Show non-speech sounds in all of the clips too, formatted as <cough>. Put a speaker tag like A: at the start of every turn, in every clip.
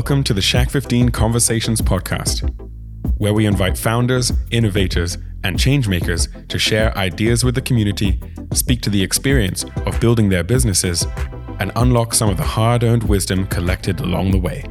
A: Welcome to the Shack 15 Conversations podcast, where we invite founders, innovators, and changemakers to share ideas with the community, speak to the experience of building their businesses, and unlock some of the hard earned wisdom collected along the way.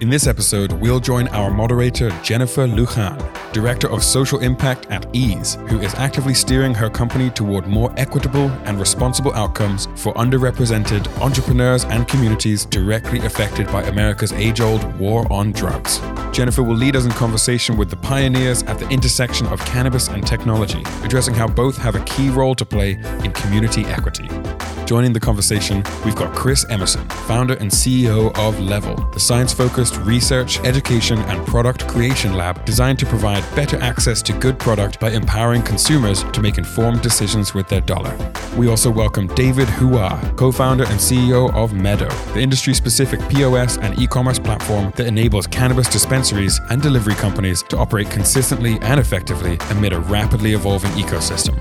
A: In this episode, we'll join our moderator, Jennifer Lujan, Director of Social Impact at Eaze, who is actively steering her company toward more equitable and responsible outcomes for underrepresented entrepreneurs and communities directly affected by America's age old war on drugs. Jennifer will lead us in conversation with the pioneers at the intersection of cannabis and technology, addressing how both have a key role to play in community equity. Joining the conversation, we've got Chris Emerson, founder and CEO of Level, the science focused research, education, and product creation lab designed to provide better access to good product by empowering consumers to make informed decisions with their dollar. We also welcome David Hua, co founder and CEO of Meadow, the industry specific POS and e commerce platform that enables cannabis dispensaries and delivery companies to operate consistently and effectively amid a rapidly evolving ecosystem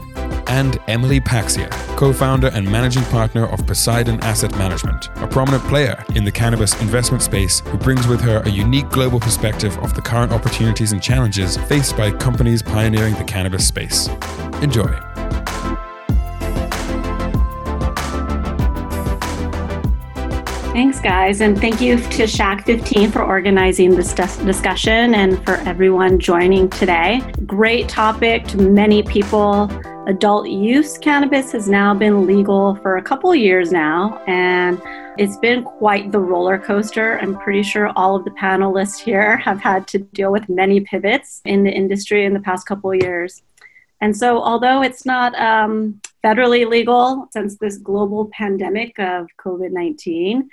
A: and Emily Paxhia, co founder and managing partner of Poseidon Asset Management, a prominent player in the cannabis investment space who brings with her a unique global perspective of the current opportunities and challenges faced by companies pioneering the cannabis space. Enjoy.
B: Thanks, guys. And thank you to Shack 15 for organizing this discussion and for everyone joining today. Great topic to many people adult use cannabis has now been legal for a couple years now, and it's been quite the roller coaster. I'm pretty sure all of the panelists here <laughs> have had to deal with many pivots in the industry in the past couple years. And so, although it's not um, federally legal since this global pandemic of COVID 19,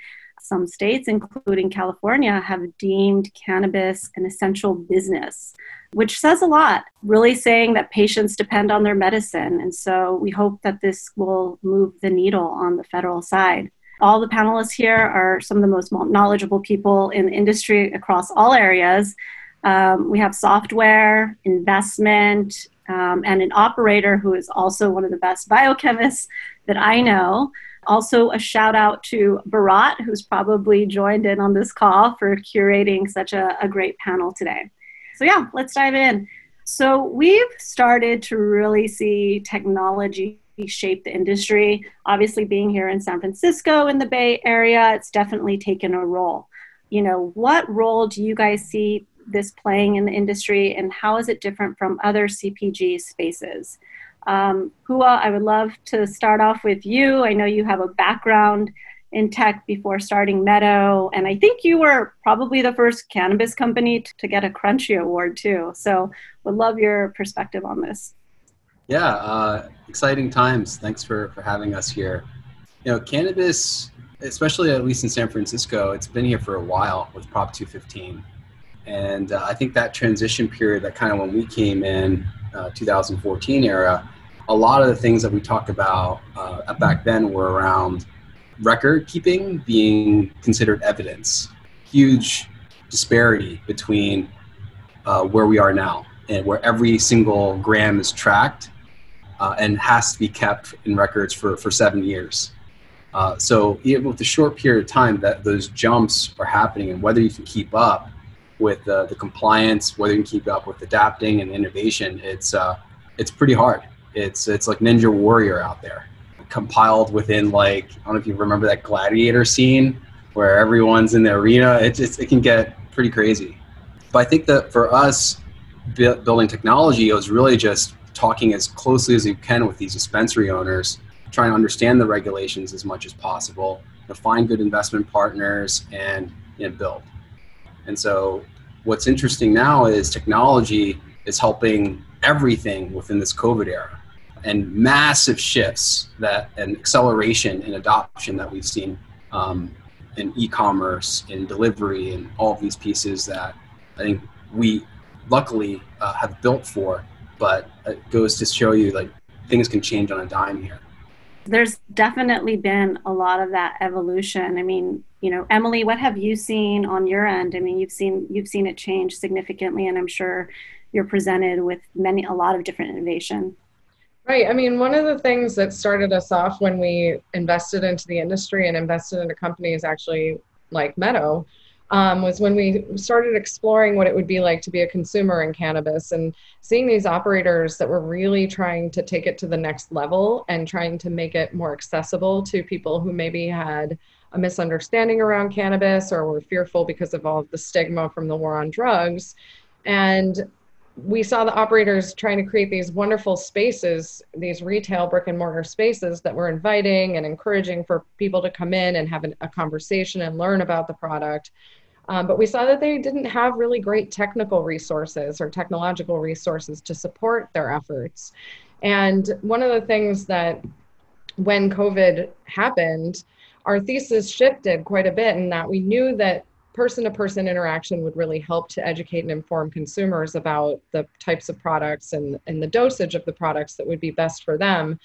B: some states, including California, have deemed cannabis an essential business which says a lot, really saying that patients depend on their medicine. And so we hope that this will move the needle on the federal side. All the panelists here are some of the most knowledgeable people in the industry across all areas. Um, we have software, investment, um, and an operator who is also one of the best biochemists that I know. Also, a shout out to Bharat, who's probably joined in on this call for curating such a, a great panel today. So, yeah, let's dive in. So, we've started to really see technology shape the industry. Obviously, being here in San Francisco in the Bay Area, it's definitely taken a role. You know, what role do you guys see this playing in the industry, and how is it different from other CPG spaces? Um, Hua, I would love to start off with you. I know you have a background in tech before starting Meadow. And I think you were probably the first cannabis company to get a Crunchie Award too. So would love your perspective on this.
C: Yeah, uh, exciting times. Thanks for, for having us here. You know, cannabis, especially at least in San Francisco, it's been here for a while with Prop 215. And uh, I think that transition period, that kind of when we came in, uh, 2014 era, a lot of the things that we talked about uh, back then were around record keeping being considered evidence. Huge disparity between uh, where we are now and where every single gram is tracked uh, and has to be kept in records for, for seven years. Uh, so even with the short period of time that those jumps are happening and whether you can keep up with the compliance, whether you can keep up with adapting and innovation, it's, uh, it's pretty hard. It's, it's like Ninja Warrior out there compiled within like I don't know if you remember that gladiator scene where everyone's in the arena. It just it can get pretty crazy. But I think that for us building technology, it was really just talking as closely as you can with these dispensary owners, trying to understand the regulations as much as possible, to find good investment partners, and you know, build. And so, what's interesting now is technology is helping everything within this COVID era and massive shifts that and acceleration in adoption that we've seen um, in e-commerce, in delivery, and all of these pieces that I think we luckily uh, have built for. But it goes to show you like things can change on a dime here.
B: There's definitely been a lot of that evolution. I mean, you know, Emily, what have you seen on your end? I mean, you've seen you've seen it change significantly, and I'm sure you're presented with many a lot of different innovation.
D: Right. I mean, one of the things that started us off when we invested into the industry and invested into companies actually like Meadow um, was when we started exploring what it would be like to be a consumer in cannabis and seeing these operators that were really trying to take it to the next level and trying to make it more accessible to people who maybe had a misunderstanding around cannabis or were fearful because of all of the stigma from the war on drugs. And we saw the operators trying to create these wonderful spaces, these retail brick and mortar spaces that were inviting and encouraging for people to come in and have an, a conversation and learn about the product. Um, but we saw that they didn't have really great technical resources or technological resources to support their efforts. And one of the things that when COVID happened, our thesis shifted quite a bit in that we knew that person to person interaction would really help to educate and inform consumers about the types of products and, and the dosage of the products that would be best for them,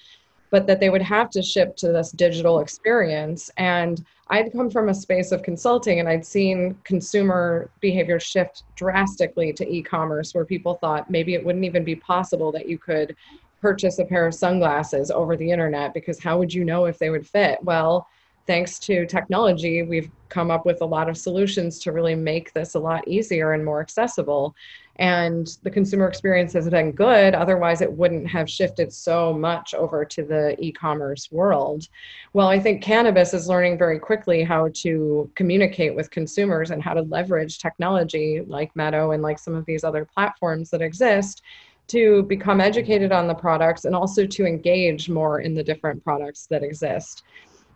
D: but that they would have to ship to this digital experience. And I'd come from a space of consulting and I'd seen consumer behavior shift drastically to e commerce, where people thought maybe it wouldn't even be possible that you could purchase a pair of sunglasses over the internet because how would you know if they would fit? Well, thanks to technology, we've come up with a lot of solutions to really make this a lot easier and more accessible. And the consumer experience has been good, otherwise, it wouldn't have shifted so much over to the e commerce world. Well, I think cannabis is learning very quickly how to communicate with consumers and how to leverage technology like Meadow and like some of these other platforms that exist to become educated on the products and also to engage more in the different products that exist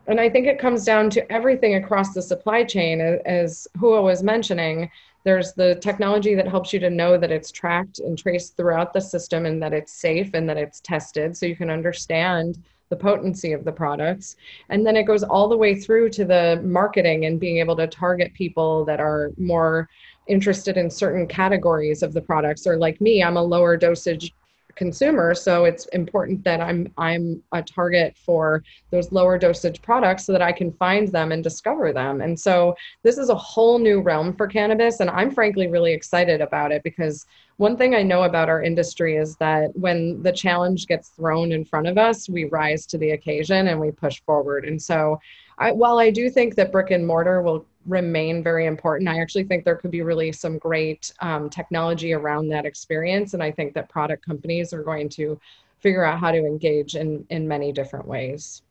D: and I think it comes down to everything across the supply chain, as Hua was mentioning. There's the technology that helps you to know that it's tracked and traced throughout the system and that it's safe and that it's tested so you can understand the potency of the products. And then it goes all the way through to the marketing and being able to target people that are more interested in certain categories of the products or like me i'm a lower dosage consumer. So it's important that i'm i'm a target for those lower dosage products so that i can find them and discover them. And so this is a whole new realm for cannabis and i'm frankly really excited about it because one thing i know about our industry is that when the challenge gets thrown in front of us we rise to the occasion and we push forward. And so I, while i do think that brick and mortar will remain very important. I actually think there could be really some great um, technology around that experience. And I think that product companies are going to figure out how to engage in, in many different ways.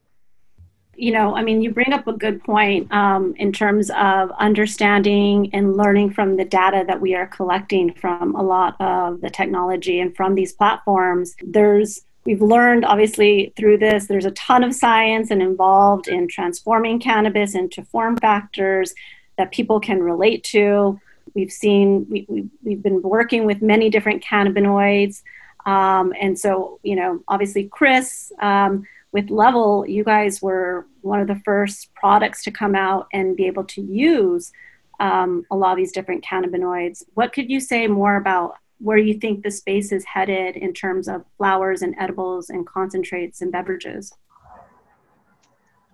B: You know, I mean, you bring up a good point um, in terms of understanding and learning from the data that we are collecting from a lot of the technology and from these platforms. There's We've learned, obviously, through this, there's a ton of science and involved in transforming cannabis into form factors that people can relate to. We've seen, we, we, we've been working with many different cannabinoids. Um, and so, you know, obviously, Chris, um, with Level, you guys were one of the first products to come out and be able to use um, a lot of these different cannabinoids. What could you say more about where you think the space is headed in terms of flowers and edibles and concentrates and beverages?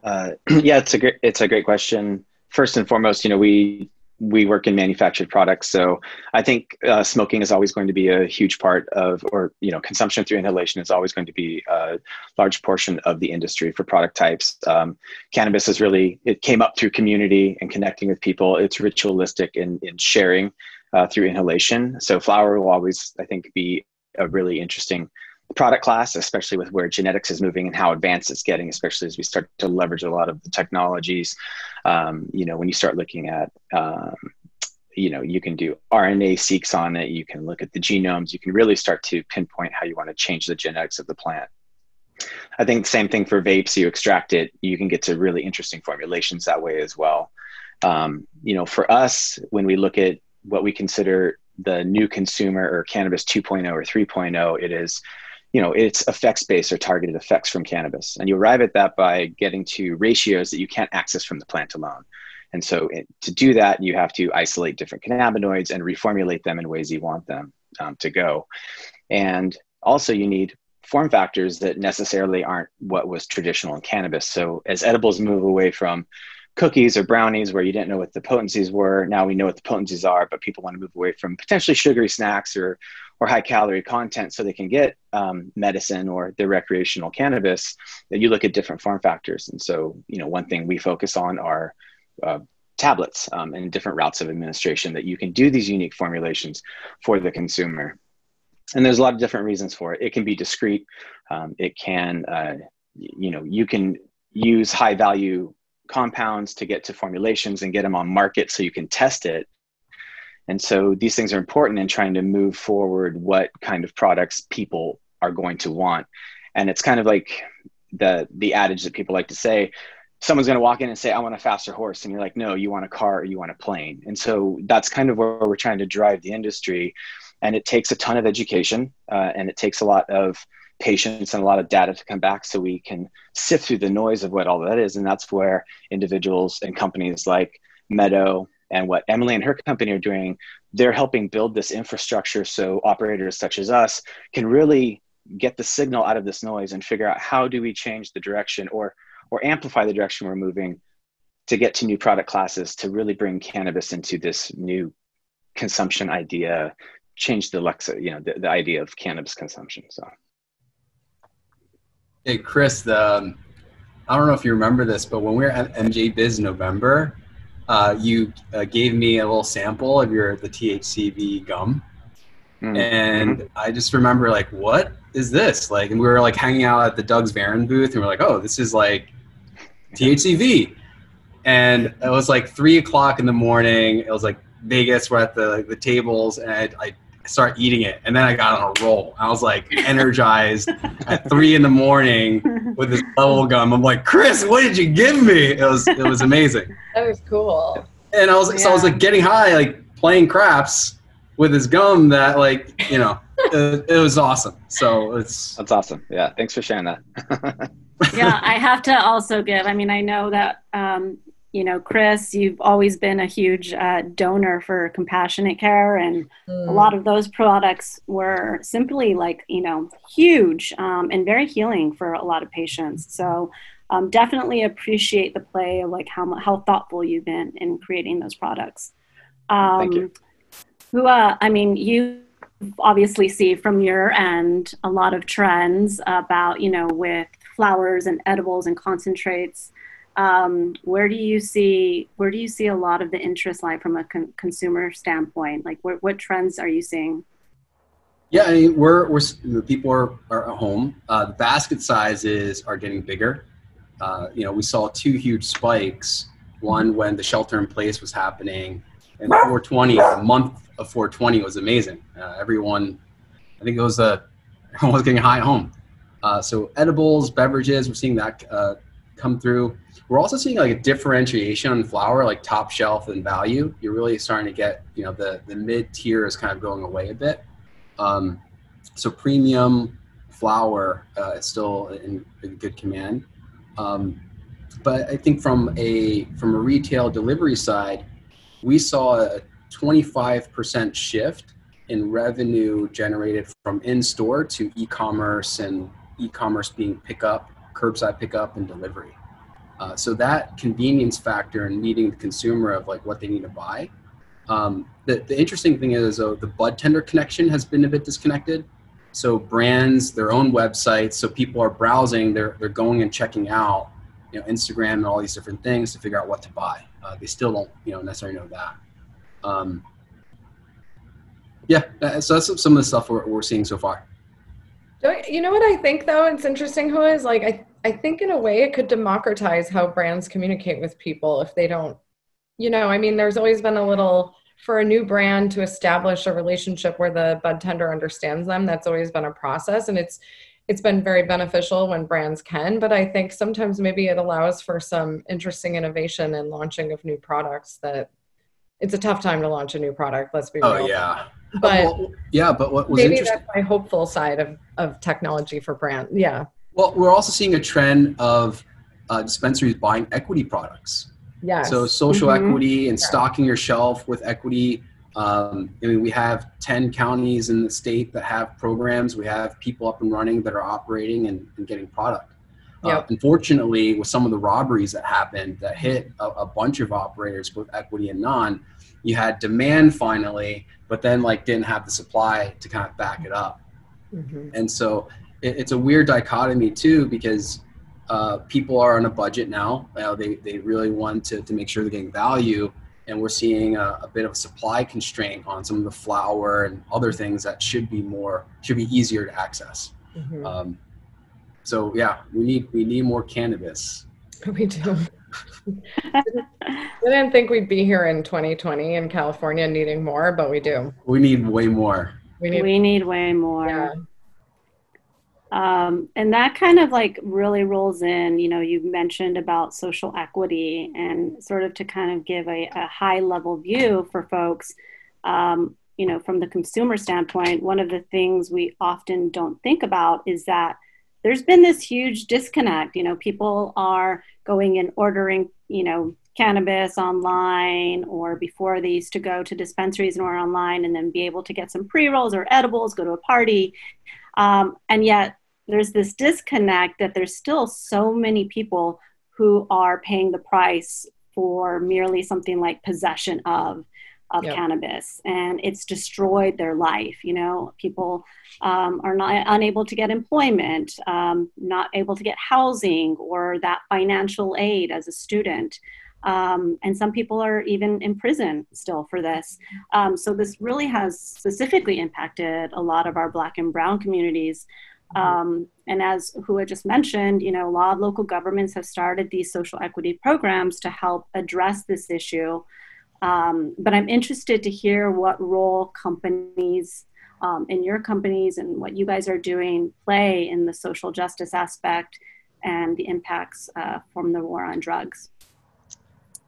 E: Uh, <clears throat> yeah, it's a great it's a great question. First and foremost, you know, we we work in manufactured products, so I think uh, smoking is always going to be a huge part of, or you know, consumption through inhalation is always going to be a large portion of the industry for product types. Um, cannabis is really it came up through community and connecting with people. It's ritualistic in in sharing uh, through inhalation. So flower will always, I think, be a really interesting product class, especially with where genetics is moving and how advanced it's getting, especially as we start to leverage a lot of the technologies. Um, you know, when you start looking at, um, you know, you can do RNA seqs on it, you can look at the genomes, you can really start to pinpoint how you want to change the genetics of the plant. I think same thing for vapes, you extract it, you can get to really interesting formulations that way as well. Um, you know, for us, when we look at what we consider the new consumer or cannabis 2.0 or 3.0 it is you know it's effects based or targeted effects from cannabis. And you arrive at that by getting to ratios that you can't access from the plant alone. And so it, to do that you have to isolate different cannabinoids and reformulate them in ways you want them um, to go. And also you need form factors that necessarily aren't what was traditional in cannabis. So as edibles move away from cookies or brownies where you didn't know what the potencies were. Now we know what the potencies are, but people want to move away from potentially sugary snacks or or high calorie content so they can get um, medicine or their recreational cannabis. That you look at different form factors, and so you know one thing we focus on are uh, tablets um, and different routes of administration that you can do these unique formulations for the consumer. And there's a lot of different reasons for it. It can be discreet. Um, it can, uh, you know, you can use high value compounds to get to formulations and get them on market so you can test it. And so these things are important in trying to move forward what kind of products people are going to want. And it's kind of like the the adage that people like to say, someone's going to walk in and say, I want a faster horse. And you're like, no, you want a car or you want a plane. And so that's kind of where we're trying to drive the industry. And it takes a ton of education uh, and it takes a lot of patience and a lot of data to come back so we can sift through the noise of what all that is. And that's where individuals and companies like Meadow and what Emily and her company are doing, they're helping build this infrastructure so operators such as us can really get the signal out of this noise and figure out how do we change the direction or or amplify the direction we're moving to get to new product classes to really bring cannabis into this new consumption idea change the lexa you know the, the idea of cannabis consumption so
C: Hey, Chris, the, um, I don't know if you remember this, but when we were at MJ Biz November, uh, you uh, gave me a little sample of your the THCV gum, mm-hmm. and I just remember like, what is this? Like, and we were like hanging out at the Doug's Varon booth, and we are like, oh, this is like <laughs> THCV, and it was like three o'clock in the morning. It was like Vegas. We're at the like, the tables, and I, I start eating it. And then I got on a roll. I was like <laughs> energized at three in the morning with this <laughs> bubble gum. I'm like, Chris, what did you give me? It was it was amazing.
D: That was cool.
C: And I was yeah. so I was like getting high, like playing craps with his gum that like, you know, <laughs> it, it was awesome. So it's
E: That's awesome. Yeah. Thanks for sharing that.
B: yeah, I have to also give. I mean, I know that um, you know, Chris, you've always been a huge uh, donor for compassionate care, and mm. a lot of those products were simply like, you know, huge um, and very healing for a lot of patients. So, um, definitely appreciate the play of like how how thoughtful you've been in creating those products.
E: Um, Thank you.
B: Hua, uh, I mean, you obviously see from your end a lot of trends about, you know, with flowers and edibles and concentrates um, where do you see where do you see a lot of the interest lie from a con- consumer standpoint? Like, what, what trends are you seeing?
C: Yeah, I mean, we're we're people are, are at home. Uh, the basket sizes are getting bigger. Uh, you know, we saw two huge spikes. One when the shelter in place was happening, and 420, a month of 420 was amazing. Uh, everyone, I think it was a uh, <laughs> everyone was getting high at home. Uh, so edibles, beverages, we're seeing that uh, come through. We're also seeing like a differentiation on flower, like top shelf and value. You're really starting to get, you know, the, the mid tier is kind of going away a bit. Um, so premium flower uh, is still in, in good command. Um, but I think from a from a retail delivery side, we saw a 25% shift in revenue generated from in-store to e-commerce and e-commerce being pickup, curbside pickup, and delivery. Uh, so that convenience factor and meeting the consumer of like what they need to buy. Um, the, the interesting thing is though, the bud tender connection has been a bit disconnected. So brands, their own websites, so people are browsing, they're, they're going and checking out, you know, Instagram and all these different things to figure out what to buy. Uh, they still don't, you know, necessarily know that. Um, yeah, so that's some of the stuff we're, we're seeing so far.
D: You know what I think though? It's interesting, Hua is like I I think in a way it could democratize how brands communicate with people if they don't, you know, I mean, there's always been a little for a new brand to establish a relationship where the bud tender understands them. That's always been a process, and it's it's been very beneficial when brands can. But I think sometimes maybe it allows for some interesting innovation and launching of new products that it's a tough time to launch a new product. Let's be
C: oh,
D: real.
C: Oh yeah.
D: But
C: well, yeah, but what was
D: maybe
C: interesting?
D: that's my hopeful side of of technology for brand. Yeah.
C: Well, we're also seeing a trend of uh, dispensaries buying equity products.
D: Yeah.
C: So social mm-hmm. equity and yeah. stocking your shelf with equity. Um, I mean, we have 10 counties in the state that have programs. We have people up and running that are operating and, and getting product. Uh,
D: Yep.
C: unfortunately, with some of the robberies that happened that hit a, a bunch of operators, both equity and non, you had demand finally, but then like didn't have the supply to kind of back it up.
D: Mhm.
C: And so it, it's a weird dichotomy too, because uh, people are on a budget now. You know, they, they really want to, to make sure they're getting value. And we're seeing a, a bit of a supply constraint on some of the flower and other things that should be more, should be easier to access.
D: Mhm.
C: Um, so yeah, we need, we need more cannabis. <laughs>
D: We do. I didn't think we'd be here in 2020 in California needing more, but we do.
C: We need way more.
D: We need.
B: we need way more.
D: yeah.
B: Um, and that kind of like really rolls in, you know, you mentioned about social equity and sort of to kind of give a, a high level view for folks, um, you know, from the consumer standpoint, one of the things we often don't think about is that there's been this huge disconnect. You know, people are going and ordering, you know, cannabis online or before these to go to dispensaries and order online and then be able to get some pre rolls or edibles, go to a party. Um, and yet there's this disconnect that there's still so many people who are paying the price for merely something like possession of of
D: Yep.
B: cannabis and it's destroyed their life you know people um, are not unable to get employment um, not able to get housing or that financial aid as a student um, and some people are even in prison still for this um, so this really has specifically impacted a lot of our black and brown communities um, and as Hua just mentioned, you know, a lot of local governments have started these social equity programs to help address this issue. Um, but I'm interested to hear what role companies um, in your companies and what you guys are doing play in the social justice aspect and the impacts uh, from the war on drugs.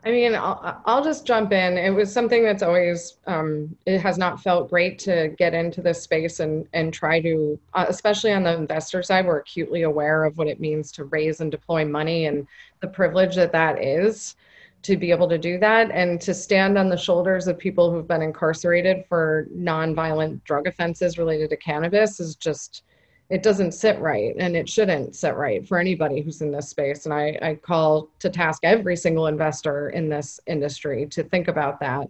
D: I mean, I'll, I'll just jump in. It was something that's always, um, it has not felt great to get into this space and, and try to, uh, especially on the investor side, we're acutely aware of what it means to raise and deploy money and the privilege that that is to be able to do that and to stand on the shoulders of people who've been incarcerated for nonviolent drug offenses related to cannabis is just, it doesn't sit right and it shouldn't sit right for anybody who's in this space. And I, I call to task every single investor in this industry to think about that.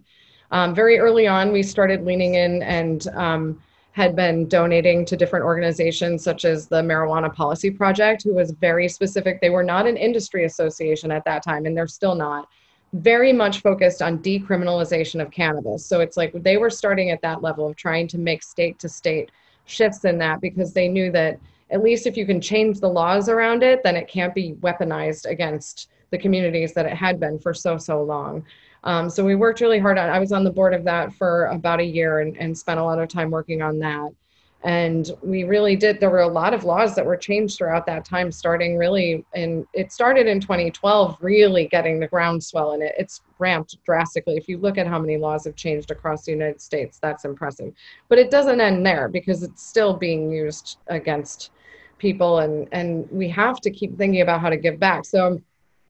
D: Um, very early on we started leaning in and um, had been donating to different organizations such as the marijuana policy project who was very specific. They were not an industry association at that time and they're still not very much focused on decriminalization of cannabis so it's like they were starting at that level of trying to make state to state shifts in that because they knew that at least if you can change the laws around it, then it can't be weaponized against the communities that it had been for so, so long. Um, so we worked really hard on, I was on the board of that for about a year and, and spent a lot of time working on that. And we really did, there were a lot of laws that were changed throughout that time, starting really and it started in 2012, really getting the groundswell and it, it's ramped drastically. If you look at how many laws have changed across the United States, that's impressive. But it doesn't end there because it's still being used against people and, and we have to keep thinking about how to give back. So um,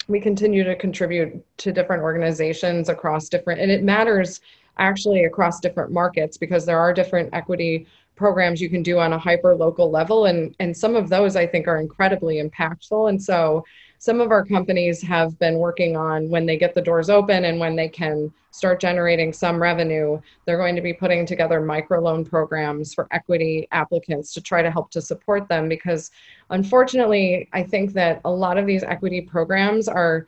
D: we continue to contribute to different organizations across different, and it matters actually across different markets because there are different equity programs you can do on a hyper local level. And and some of those i think are incredibly impactful. And so some of our companies have been working on when they get the doors open and when they can start generating some revenue they're going to be putting together microloan programs for equity applicants to try to help to support them. Because unfortunately i think that a lot of these equity programs are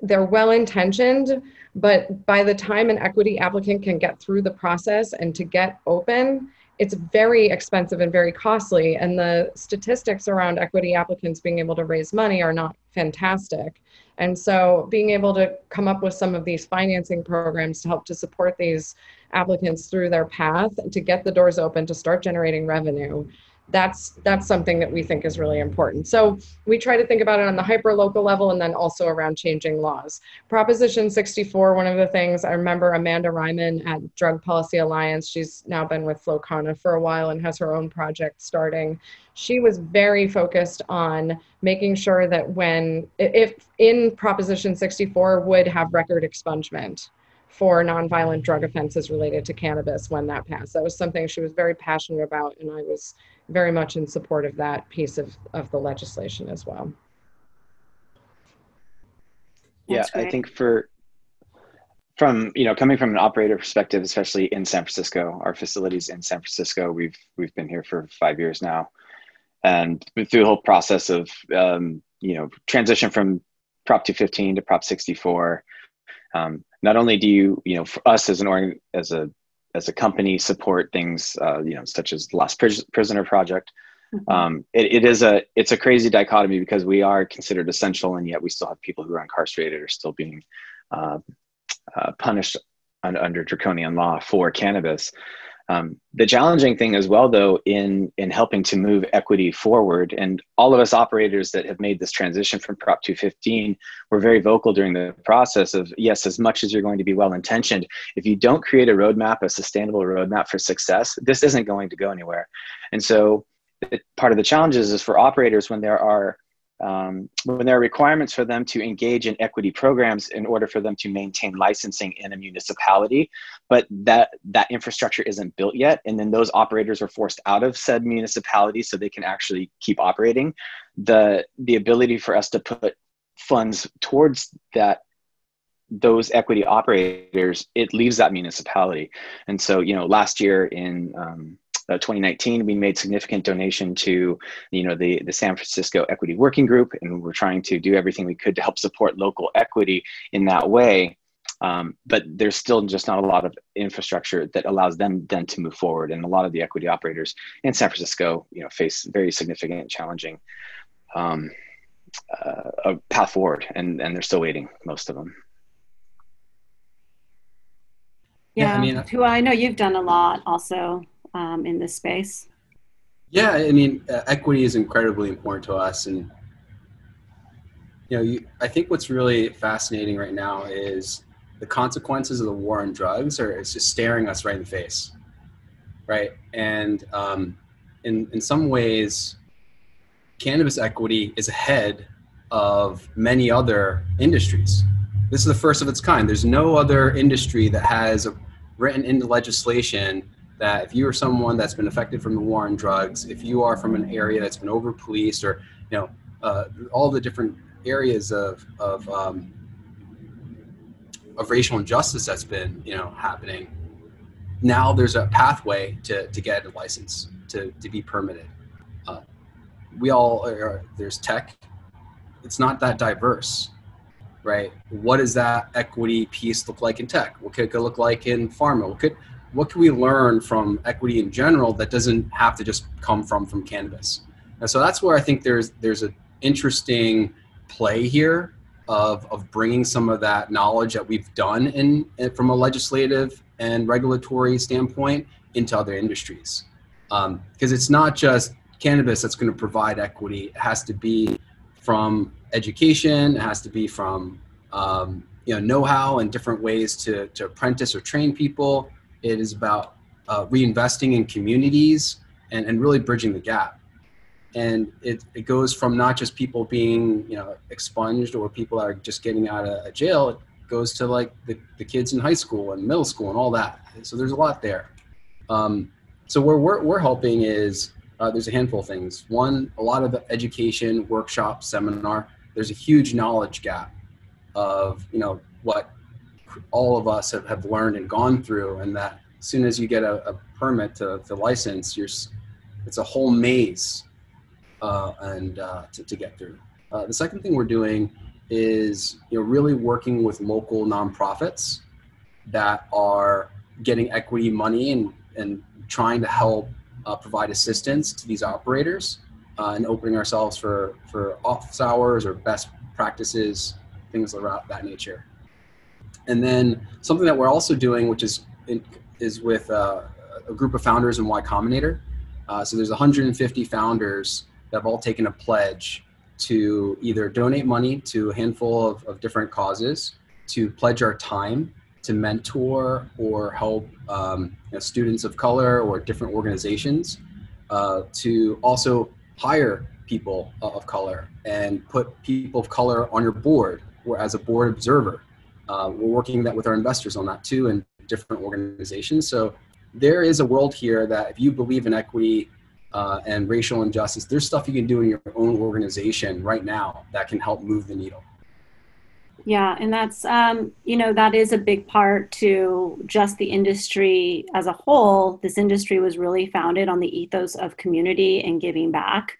D: they're well intentioned but by the time an equity applicant can get through the process and to get open it's very expensive and very costly. And the statistics around equity applicants being able to raise money are not fantastic. And so being able to come up with some of these financing programs to help to support these applicants through their path to get the doors open to start generating revenue that's that's something that we think is really important. So we try to think about it on the hyper local level and then also around changing laws. Proposition 64 one of the things i remember amanda reiman at drug policy alliance she's now been with flowkana for a while and has her own project starting. She was very focused on making sure that when if in proposition 64 would have record expungement for nonviolent drug offenses related to cannabis when that passed. That was something she was very passionate about and i was very much in support of that piece of, of the legislation as well.
E: yeah, I think for from you know coming from an operator perspective, especially in San Francisco, our facilities in San Francisco, we've we've been here for five years now, and through the whole process of um, you know transition from Prop 215 to Prop 64. Um, not only do you you know for us as an org as a as a company support things uh, you know such as the Last Prisoner Project. Mm-hmm. Um, it, it is a it's a crazy dichotomy because we are considered essential and yet we still have people who are incarcerated or still being uh, uh, punished under draconian law for cannabis. Um, the challenging thing as well, though, in in helping to move equity forward, and all of us operators that have made this transition from Prop 215 were very vocal during the process of yes, as much as you're going to be well intentioned, if you don't create a roadmap, a sustainable roadmap for success, this isn't going to go anywhere. And so, part of the challenges is for operators when there are um, when there are requirements for them to engage in equity programs in order for them to maintain licensing in a municipality, but that that infrastructure isn't built yet, and then those operators are forced out of said municipality so they can actually keep operating. The the ability for us to put funds towards that those equity operators it leaves that municipality and so you know last year in um, uh, 2019, we made significant donation to, you know, the, the San Francisco Equity Working Group, and we're trying to do everything we could to help support local equity in that way. Um, but there's still just not a lot of infrastructure that allows them then to move forward. And a lot of the equity operators in San Francisco, you know, face very significant, challenging um, uh, a path forward, and and they're still waiting. Most of them.
B: Yeah, yeah I mean, Hua I know you've done a lot also um, in this space?
C: Yeah, I mean, uh, equity is incredibly important to us, and you know, you, I think what's really fascinating right now is the consequences of the war on drugs are it's just staring us right in the face, right? And um, in in some ways, cannabis equity is ahead of many other industries. This is the first of its kind. There's no other industry that has written into legislation that if you are someone that's been affected from the war on drugs, if you are from an area that's been over policed or, you know, uh, all the different areas of, of, um, of racial injustice that's been, you know, happening, now there's a pathway to, to get a license, to, to be permitted. Uh, we all are, there's tech. It's not that diverse right? What does that equity piece look like in tech? What could it look like in pharma? What could what can we learn from equity in general that doesn't have to just come from from cannabis? And so that's where i think there's there's an interesting play here of of bringing some of that knowledge that we've done in, in from a legislative and regulatory standpoint into other industries. Because um, it's not just cannabis that's going to provide equity. It has to be from education it has to be from um, you know know-how and different ways to, to apprentice or train people it is about uh, reinvesting in communities and, and really bridging the gap. And it, it goes from not just people being, you know, expunged or people are just getting out of jail. It goes to like the, the kids in high school and middle school and all that. So there's a lot there. Um, so where we're, we're helping is uh, there's a handful of things. One, a lot of education, workshop, seminar. There's a huge knowledge gap of you know what all of us have, have learned and gone through and that as soon as you get a, a permit to, to license you're it's a whole maze uh, and uh, to, to get through. Uh, the second thing we're doing is you know really working with local nonprofits that are getting equity money and, and trying to help uh, provide assistance to these operators uh, and opening ourselves for for office hours or best practices things of that nature and then something that we're also doing, which is in, is with uh, a group of founders in Y Combinator. Uh, so there's 150 founders that have all taken a pledge to either donate money to a handful of, of different causes, to pledge our time to mentor or help um, you know, students of color or different organizations, uh, to also hire people of color and put people of color on your board or as a board observer uh, we're working that with our investors on that too and different organizations. So there is a world here that if you believe in equity uh, and racial injustice, there's stuff you can do in your own organization right now that can help move the needle.
B: Yeah, and that's um, you know that is a big part to just the industry as a whole. This industry was really founded on the ethos of community and giving back,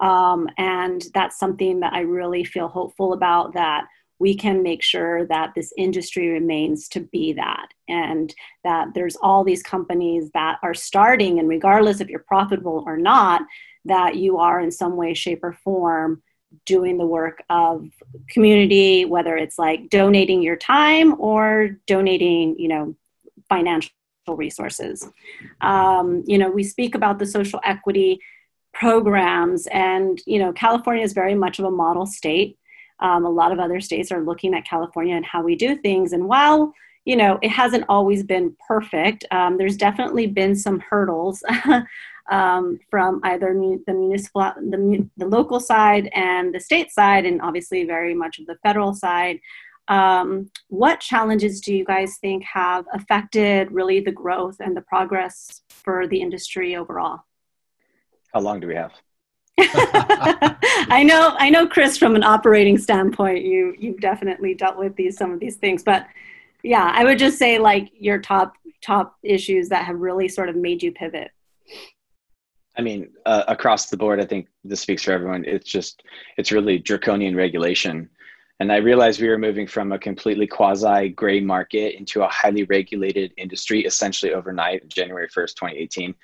B: um, and that's something that I really feel hopeful about. That we can make sure that this industry remains to be that, and that there's all these companies that are starting, and regardless if you're profitable or not, that you are in some way, shape, or form doing the work of community whether it's like donating your time or donating you know financial resources. Um, you know we speak about the social equity programs and you know california is very much of a model state um, a lot of other states are looking at california and how we do things and while you know it hasn't always been perfect um, there's definitely been some hurdles <laughs> um, from either the municipal, the, the local side and the state side, and obviously very much of the federal side. Um, what challenges do you guys think have affected really the growth and the progress for the industry overall?
E: How long do we have? <laughs>
B: I know, I know, Chris. From an operating standpoint, you you've definitely dealt with these some of these things, but yeah, I would just say like your top top issues that have really sort of made you pivot.
E: I mean, uh, across the board, I think this speaks for everyone. It's just, it's really draconian regulation. And I realized we were moving from a completely quasi gray market into a highly regulated industry essentially overnight, January 1st, 2018.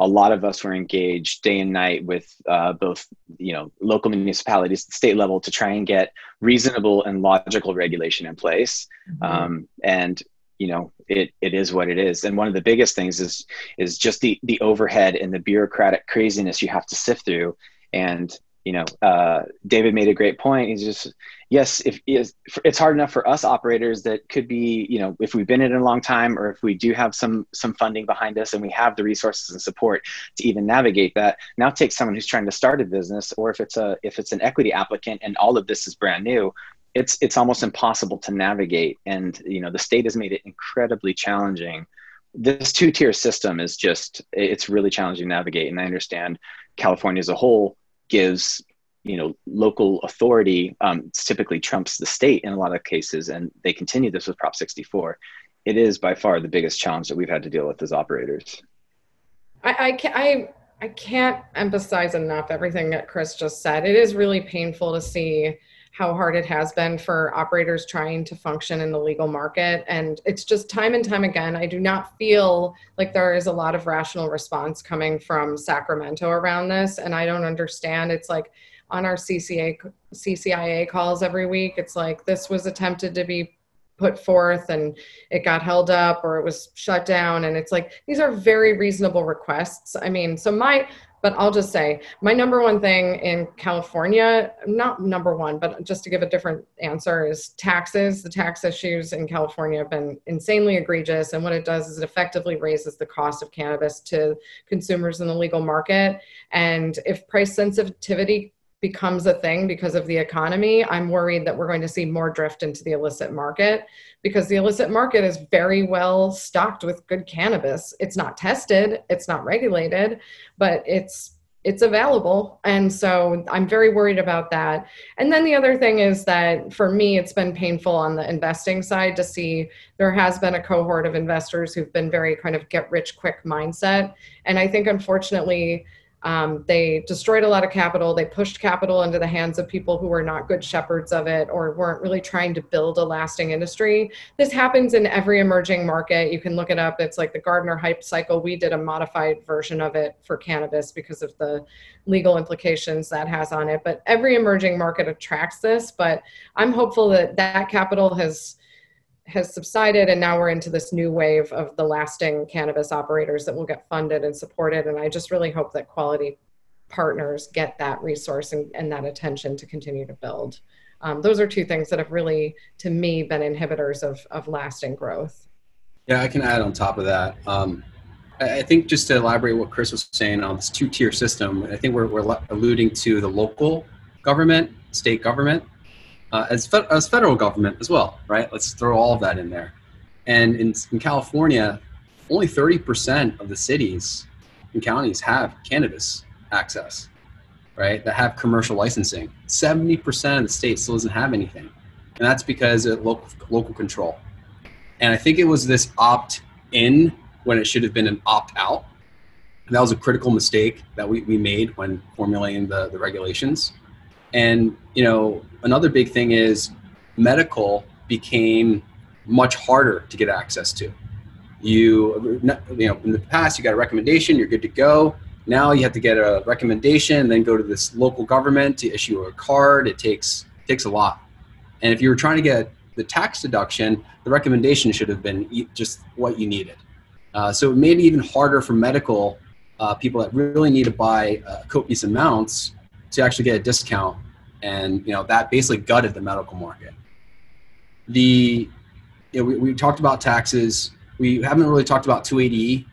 E: A lot of us were engaged day and night with uh, both, you know, local municipalities, state level, to try and get reasonable and logical regulation in place. Mm-hmm. Um, and you know it it is what it is and one of the biggest things is is just the the overhead and the bureaucratic craziness you have to sift through and you know uh, david made a great point he's just yes if it's hard enough for us operators that could be you know if we've been in it a long time or if we do have some some funding behind us and we have the resources and support to even navigate that now take someone who's trying to start a business or if it's a if it's an equity applicant and all of this is brand new it's it's almost impossible to navigate. And you know the state has made it incredibly challenging. This two tier system is just it's really challenging to navigate. And i understand california as a whole gives you know local authority um, typically trumps the state in a lot of cases and they continue this with prop 64 it is by far the biggest challenge that we've had to deal with as operators
D: i i, I I can't emphasize enough everything that Chris just said. It is really painful to see how hard it has been for operators trying to function in the legal market. And it's just time and time again, I do not feel like there is a lot of rational response coming from Sacramento around this. And I don't understand. It's like on our CCA, CCIA calls every week, it's like this was attempted to be put forth and it got held up or it was shut down and it's like these are very reasonable requests i mean so my but I'll just say my number one thing in California, not number one, but just to give a different answer, is taxes. The tax issues in California have been insanely egregious. And what it does is it effectively raises the cost of cannabis to consumers in the legal market. And if price sensitivity becomes a thing because of the economy, I'm worried that we're going to see more drift into the illicit market because the illicit market is very well stocked with good cannabis. It's not tested, it's not regulated, but it's it's available. And so i'm very worried about that. And then the other thing is that for me it's been painful on the investing side to see there has been a cohort of investors who've been very kind of get rich quick mindset. And i think unfortunately um, they destroyed a lot of capital. They pushed capital into the hands of people who were not good shepherds of it or weren't really trying to build a lasting industry. This happens in every emerging market. You can look it up. It's like the Gartner hype cycle. We did a modified version of it for cannabis because of the legal implications that has on it. But every emerging market attracts this. But I'm hopeful that that capital has has subsided and now we're into this new wave of the lasting cannabis operators that will get funded and supported. And i just really hope that quality partners get that resource and, and that attention to continue to build. Um, those are two things that have really to me been inhibitors of, of lasting growth.
C: Yeah i can add on top of that. Um, I think just to elaborate what Chris was saying on this two-tier system, I think we're, we're alluding to the local government, state government, uh, as, fe- as federal government as well, right? Let's throw all of that in there. And in, in California, only 30% of the cities and counties have cannabis access, right? That have commercial licensing. 70% of the state still doesn't have anything. and that's because of local local control. And I think it was this opt in when it should have been an opt out. And that was a critical mistake that we, we made when formulating the, the regulations. And you know, another big thing is medical became much harder to get access to. You, you know, in the past, you got a recommendation, you're good to go. Now you have to get a recommendation, then go to this local government to issue a card. It takes takes a lot. And if you were trying to get the tax deduction, the recommendation should have been just what you needed. Uh, so it made it even harder for medical uh, people that really need to buy uh, copious amounts to actually get a discount. And you know that basically gutted the medical market. The you know, we, we talked about taxes. We haven't really talked about 280E,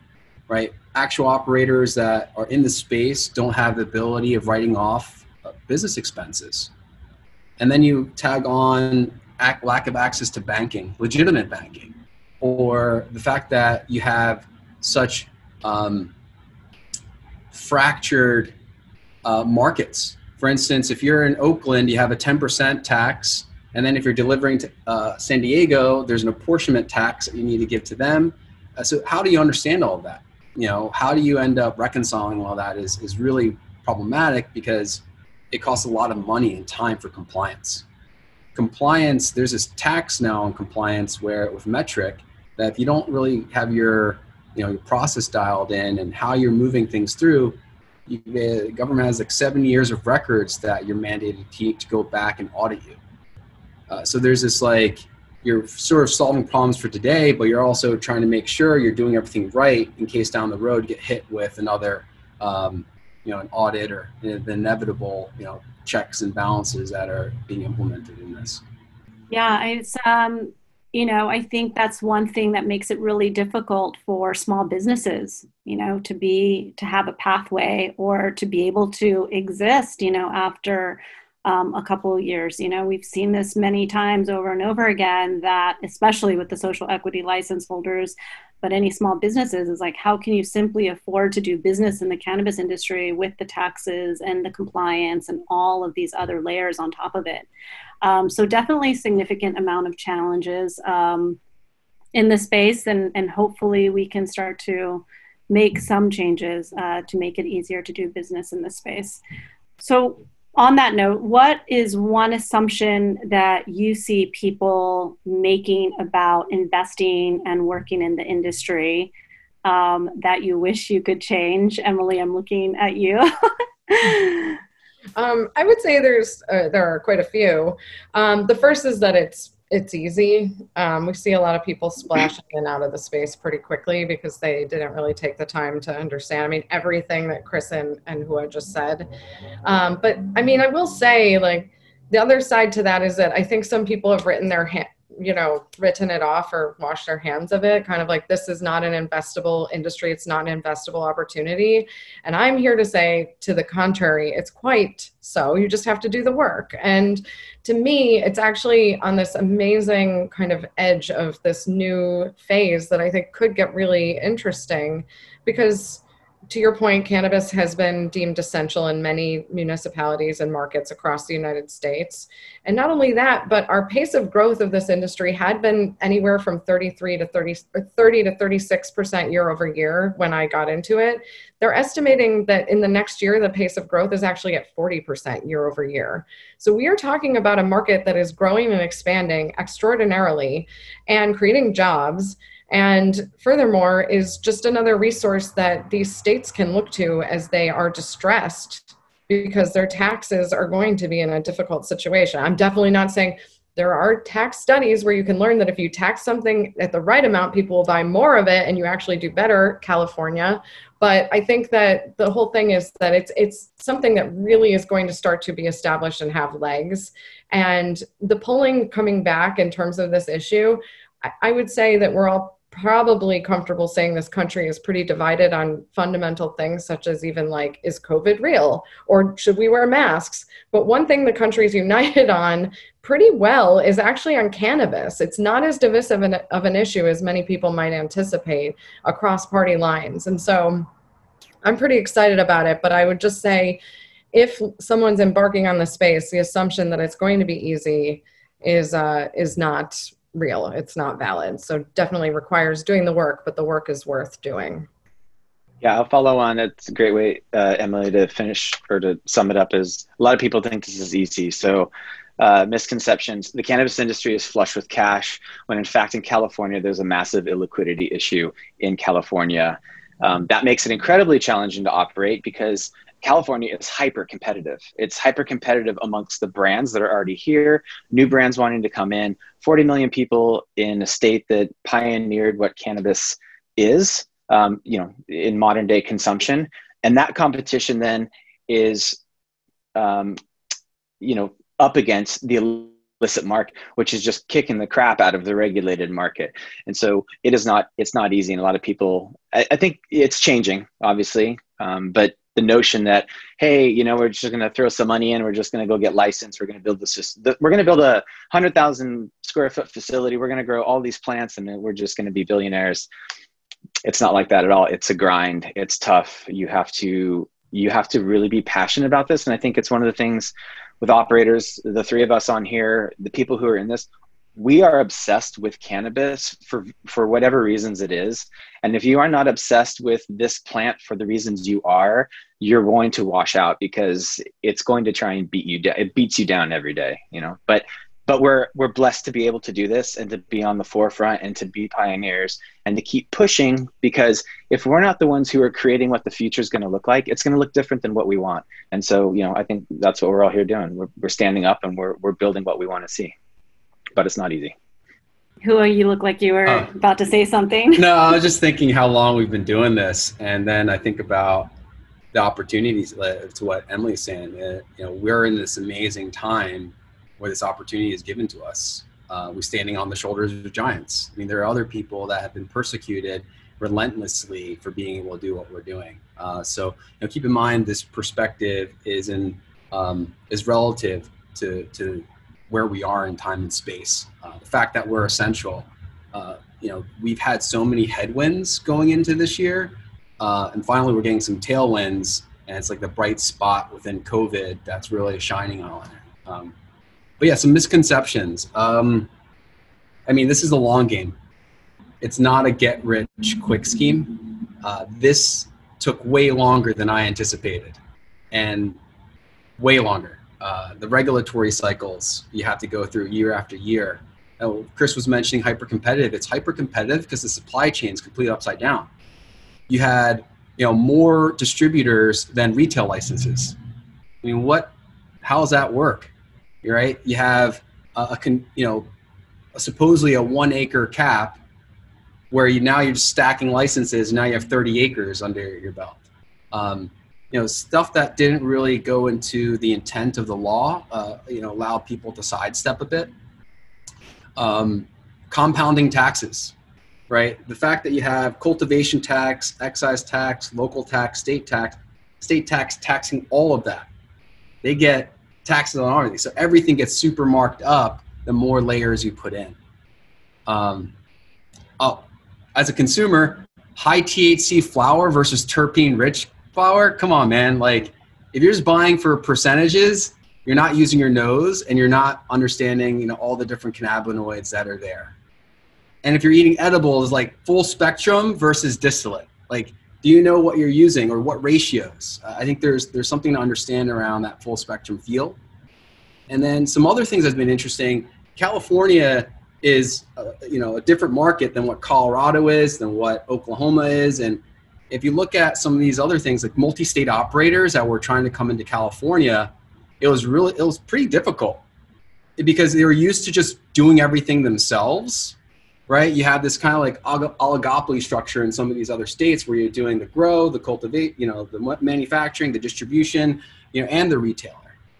C: right? Actual operators that are in the space don't have the ability of writing off uh, business expenses. And then you tag on lack of access to banking, legitimate banking, or the fact that you have such um, fractured uh, markets. For instance, if you're in Oakland, you have a 10% tax and then if you're delivering to uh, San Diego, there's an apportionment tax that you need to give to them. Uh, so how do you understand all of that? You know, how do you end up reconciling all that is, is really problematic because it costs a lot of money and time for compliance. Compliance, there's this tax now on compliance where with Metrc that if you don't really have your, you know, your process dialed in and how you're moving things through, you, the government has like seven years of records that you're mandated to, to go back and audit you. Uh, so there's this like you're sort of solving problems for today, but you're also trying to make sure you're doing everything right in case down the road you get hit with another, um, you know, an audit or the inevitable, you know, checks and balances that are being implemented in this.
B: Yeah, it's um, you know, I think that's one thing that makes it really difficult for small businesses, you know, to be to have a pathway or to be able to exist, you know, after um, a couple of years. You know, we've seen this many times over and over again that, especially with the social equity license holders, but any small businesses, is like, how can you simply afford to do business in the cannabis industry with the taxes and the compliance and all of these other layers on top of it? Um, so, definitely significant amount of challenges um, in the space, and, and hopefully we can start to make some changes uh, to make it easier to do business in this space. So, on that note, what is one assumption that you see people making about investing and working in the industry um, that you wish you could change? Emily, I'm looking at you. <laughs>
D: um, I would say there's uh, there are quite a few. Um, the first is that it's it's easy. Um, we see a lot of people splash in and out of the space pretty quickly because they didn't really take the time to understand. I mean, everything that Chris and, and Hua I just said. Um, but I mean, I will say, like, the other side to that is that I think some people have written their hand, you know written it off or washed their hands of it kind of like this is not an investable industry it's not an investable opportunity. And i'm here to say to the contrary it's quite so you just have to do the work. And to me it's actually on this amazing kind of edge of this new phase that i think could get really interesting because to your point, cannabis has been deemed essential in many municipalities and markets across the United States. And not only that, but our pace of growth of this industry had been anywhere from 33 to 30, 30 to 36% year over year when I got into it. They're estimating that in the next year, the pace of growth is actually at 40% year over year. So we are talking about a market that is growing and expanding extraordinarily and creating jobs and furthermore is just another resource that these states can look to as they are distressed because their taxes are going to be in a difficult situation. I'm definitely not saying there are tax studies where you can learn that if you tax something at the right amount people will buy more of it and you actually do better california. But i think that the whole thing is that it's it's something that really is going to start to be established and have legs. And the polling coming back in terms of this issue I would say that we're all probably comfortable saying this country is pretty divided on fundamental things such as even like is covid real? Or should we wear masks? But one thing the country is <laughs> united on pretty well is actually on cannabis. It's not as divisive of an issue as many people might anticipate across party lines. And so i'm pretty excited about it but i would just say if someone's embarking on the space the assumption that it's going to be easy is uh, is not real. It's not valid. So definitely requires doing the work, but the work is worth doing.
E: Yeah, I'll follow on. It's a great way, uh, Emily, to finish or to sum it up. Is a lot of people think this is easy. So uh, misconceptions. The cannabis industry is flush with cash, when in fact, in California, there's a massive illiquidity issue in California. Um, that makes it incredibly challenging to operate because California is hyper competitive. It's hyper competitive amongst the brands that are already here, new brands wanting to come in, 40 million people in a state that pioneered what cannabis is, um, you know, in modern day consumption. And that competition then is, um, you know, up against the illicit market, which is just kicking the crap out of the regulated market. And so it is not, it's not easy. And a lot of people, I, I think it's changing, obviously, um, but the notion that hey you know we're just going to throw some money in we're just going to go get licensed we're going to build the system we're going to build a 100000 square foot facility we're going to grow all these plants and we're just going to be billionaires. It's not like that at all. It's a grind. It's tough. You have to you have to really be passionate about this and i think it's one of the things with operators the three of us on here the people who are in this we are obsessed with cannabis for for whatever reasons it is. And if you are not obsessed with this plant for the reasons you are you're going to wash out because it's going to try and beat you down it beats you down every day you know? But but we're we're blessed to be able to do this and to be on the forefront and to be pioneers and to keep pushing because if we're not the ones who are creating what the future is going to look like it's going to look different than what we want. And so you know i think that's what we're all here doing. We're, we're standing up and we're, we're building what we want to see but it's not easy.
B: Hua you look like you were uh, about to say something.
C: no, I was just thinking how long we've been doing this, and then I think about the opportunities to what Emily's saying. Uh, you know, we're in this amazing time where this opportunity is given to us. Uh, we're standing on the shoulders of giants. I mean, there are other people that have been persecuted relentlessly for being able to do what we're doing. Uh, so, you know, keep in mind this perspective is in um, is relative to to where we are in time and space. Uh, the fact that we're essential. Uh, you know, we've had so many headwinds going into this year, uh, and finally we're getting some tailwinds, and it's like the bright spot within COVID that's really shining on it. Um, but yeah, some misconceptions. Um, I mean, this is a long game. It's not a get rich quick scheme. Uh, this took way longer than I anticipated, and way longer uh, the regulatory cycles you have to go through year after year. Now, Chris was mentioning hyper competitive. It's hyper competitive because the supply chain is completely upside down. You had you know more distributors than retail licenses. I mean, what? How does that work? You're right. You have a, a you know a supposedly a one acre cap where you now you're just stacking licenses. Now you have 30 acres under your belt. Um, you know stuff that didn't really go into the intent of the law uh, you know allow people to sidestep a bit. Um, compounding taxes right? The fact that you have cultivation tax excise tax local tax state tax state tax taxing all of that. They get taxes on everything. So everything gets super marked up the more layers you put in. Um, oh as a consumer high thc flower versus terpene rich come on, man. Like, if you're just buying for percentages, you're not using your nose and you're not understanding, you know, all the different cannabinoids that are there. And if you're eating edibles, like full spectrum versus distillate, like, do you know what you're using or what ratios? Uh, I think there's there's something to understand around that full spectrum feel. And then some other things that's been interesting. California is, uh, you know, a different market than what Colorado is, than what Oklahoma is, and if you look at some of these other things like multi-state operators that were trying to come into California, it was really it was pretty difficult because they were used to just doing everything themselves, right? You have this kind of like oligopoly structure in some of these other states where you're doing the grow, the cultivate, you know, the manufacturing, the distribution, you know, and the retailer.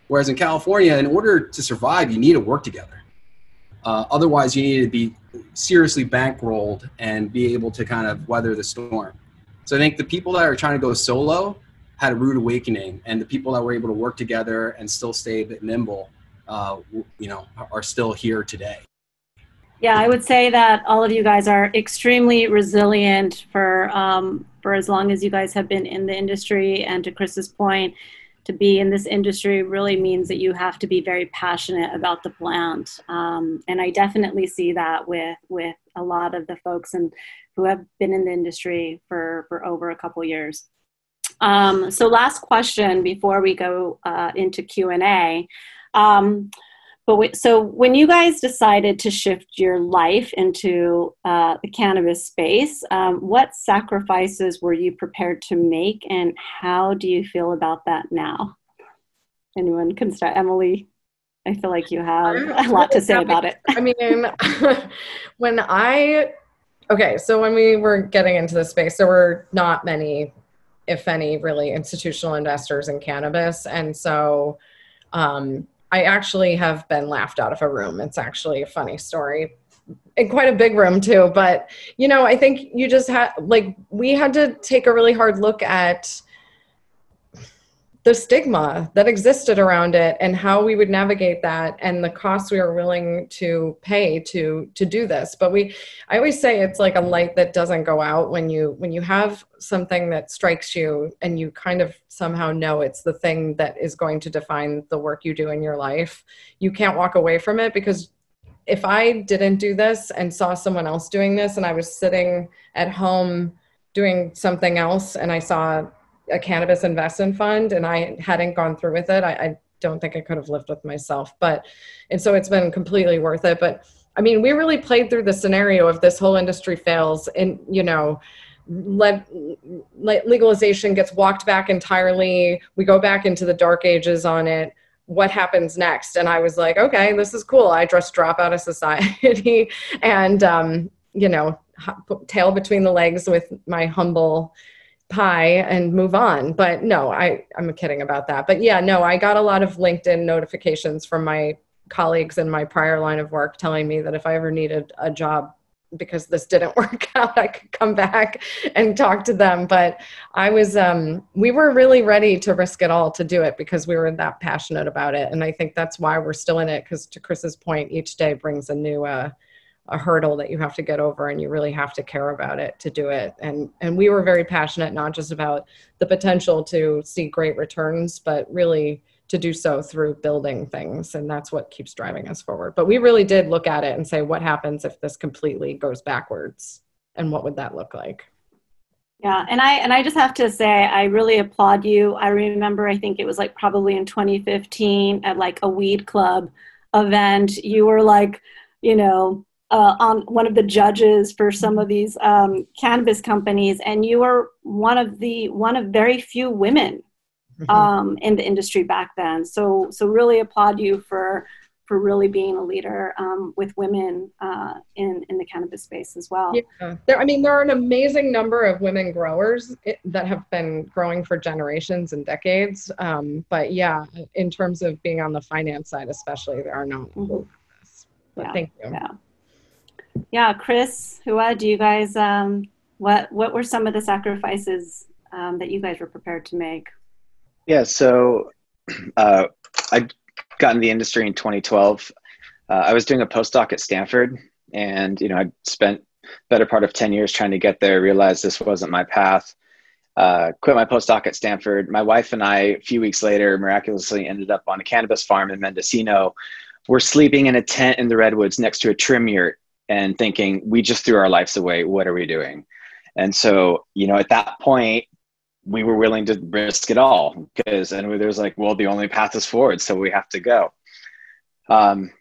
C: Whereas in California, in order to survive, you need to work together. Uh, otherwise, you need to be seriously bankrolled and be able to kind of weather the storm. So I think the people that are trying to go solo had a rude awakening, and the people that were able to work together and still stay a bit nimble, uh, you know, are still here today.
B: Yeah, I would say that all of you guys are extremely resilient for um, for as long as you guys have been in the industry. And to Chris's point, to be in this industry really means that you have to be very passionate about the plant. Um, and I definitely see that with with a lot of the folks and who have been in the industry for for over a couple years. Um, so last question before we go uh, into Q and A. Um, but we, so when you guys decided to shift your life into uh, the cannabis space, um, what sacrifices were you prepared to make, and how do you feel about that now? Anyone can start. Emily, I feel like you have a lot to say about it.
D: I mean, <laughs> when I okay, so when we were getting into the space, there were not many, if any, really institutional investors in cannabis, and so. Um, I actually have been laughed out of a room. It's actually a funny story. In quite a big room too, but you know, I think you just had like we had to take a really hard look at the stigma that existed around it and how we would navigate that and the costs we were willing to pay to to do this. But we i always say it's like a light that doesn't go out when you when you have something that strikes you and you kind of somehow know it's the thing that is going to define the work you do in your life you can't walk away from it because if i didn't do this and saw someone else doing this and i was sitting at home doing something else and i saw a cannabis investment fund and I hadn't gone through with it, I, I don't think I could have lived with myself. But, and so it's been completely worth it. But I mean, we really played through the scenario of this whole industry fails and, you know, le- legalization gets walked back entirely. We go back into the dark ages on it. What happens next? And I was like, okay, this is cool. I just drop out of society <laughs> and, um, you know, tail between the legs with my humble pie and move on. But no i i'm kidding about that. But yeah no i got a lot of linkedin notifications from my colleagues in my prior line of work telling me that if i ever needed a job because this didn't <laughs> work out i could come back and talk to them. But i was um we were really ready to risk it all to do it because we were that passionate about it. And i think that's why we're still in it because to chris's point each day brings a new uh a hurdle that you have to get over and you really have to care about it to do it. And and we were very passionate not just about the potential to see great returns but really to do so through building things. And that's what keeps driving us forward. But we really did look at it and say what happens if this completely goes backwards? And what would that look like?
B: Yeah and i and i just have to say i really applaud you. I remember i think it was like probably in 2015 at like a weed club event. You were like you know uh, on one of the judges for some of these um, cannabis companies, and you were one of the one of very few women mm-hmm. um, in the industry back then. So so really applaud you for for really being a leader um, with women uh, in in the cannabis space as well.
D: Yeah, there. I mean, there are an amazing number of women growers that have been growing for generations and decades. Um, but yeah, in terms of being on the finance side, especially, there are not. Mm-hmm. But yeah, thank you.
B: Yeah yeah, Chris, Hua, do you guys, um, what, what were some of the sacrifices um, that you guys were prepared to make?
E: Yeah, so <clears throat> uh, I got in the industry in 2012. Uh, I was doing a postdoc at Stanford, and you know I spent better part of 10 years trying to get there. Realized this wasn't my path. Uh, quit my postdoc at Stanford. My wife and I, a few weeks later, miraculously ended up on a cannabis farm in Mendocino. We're sleeping in a tent in the redwoods next to a trim yurt and thinking we just threw our lives away. What are we doing? And so you know at that point we were willing to risk it all because and there's like well the only path is forward so we have to go. Um,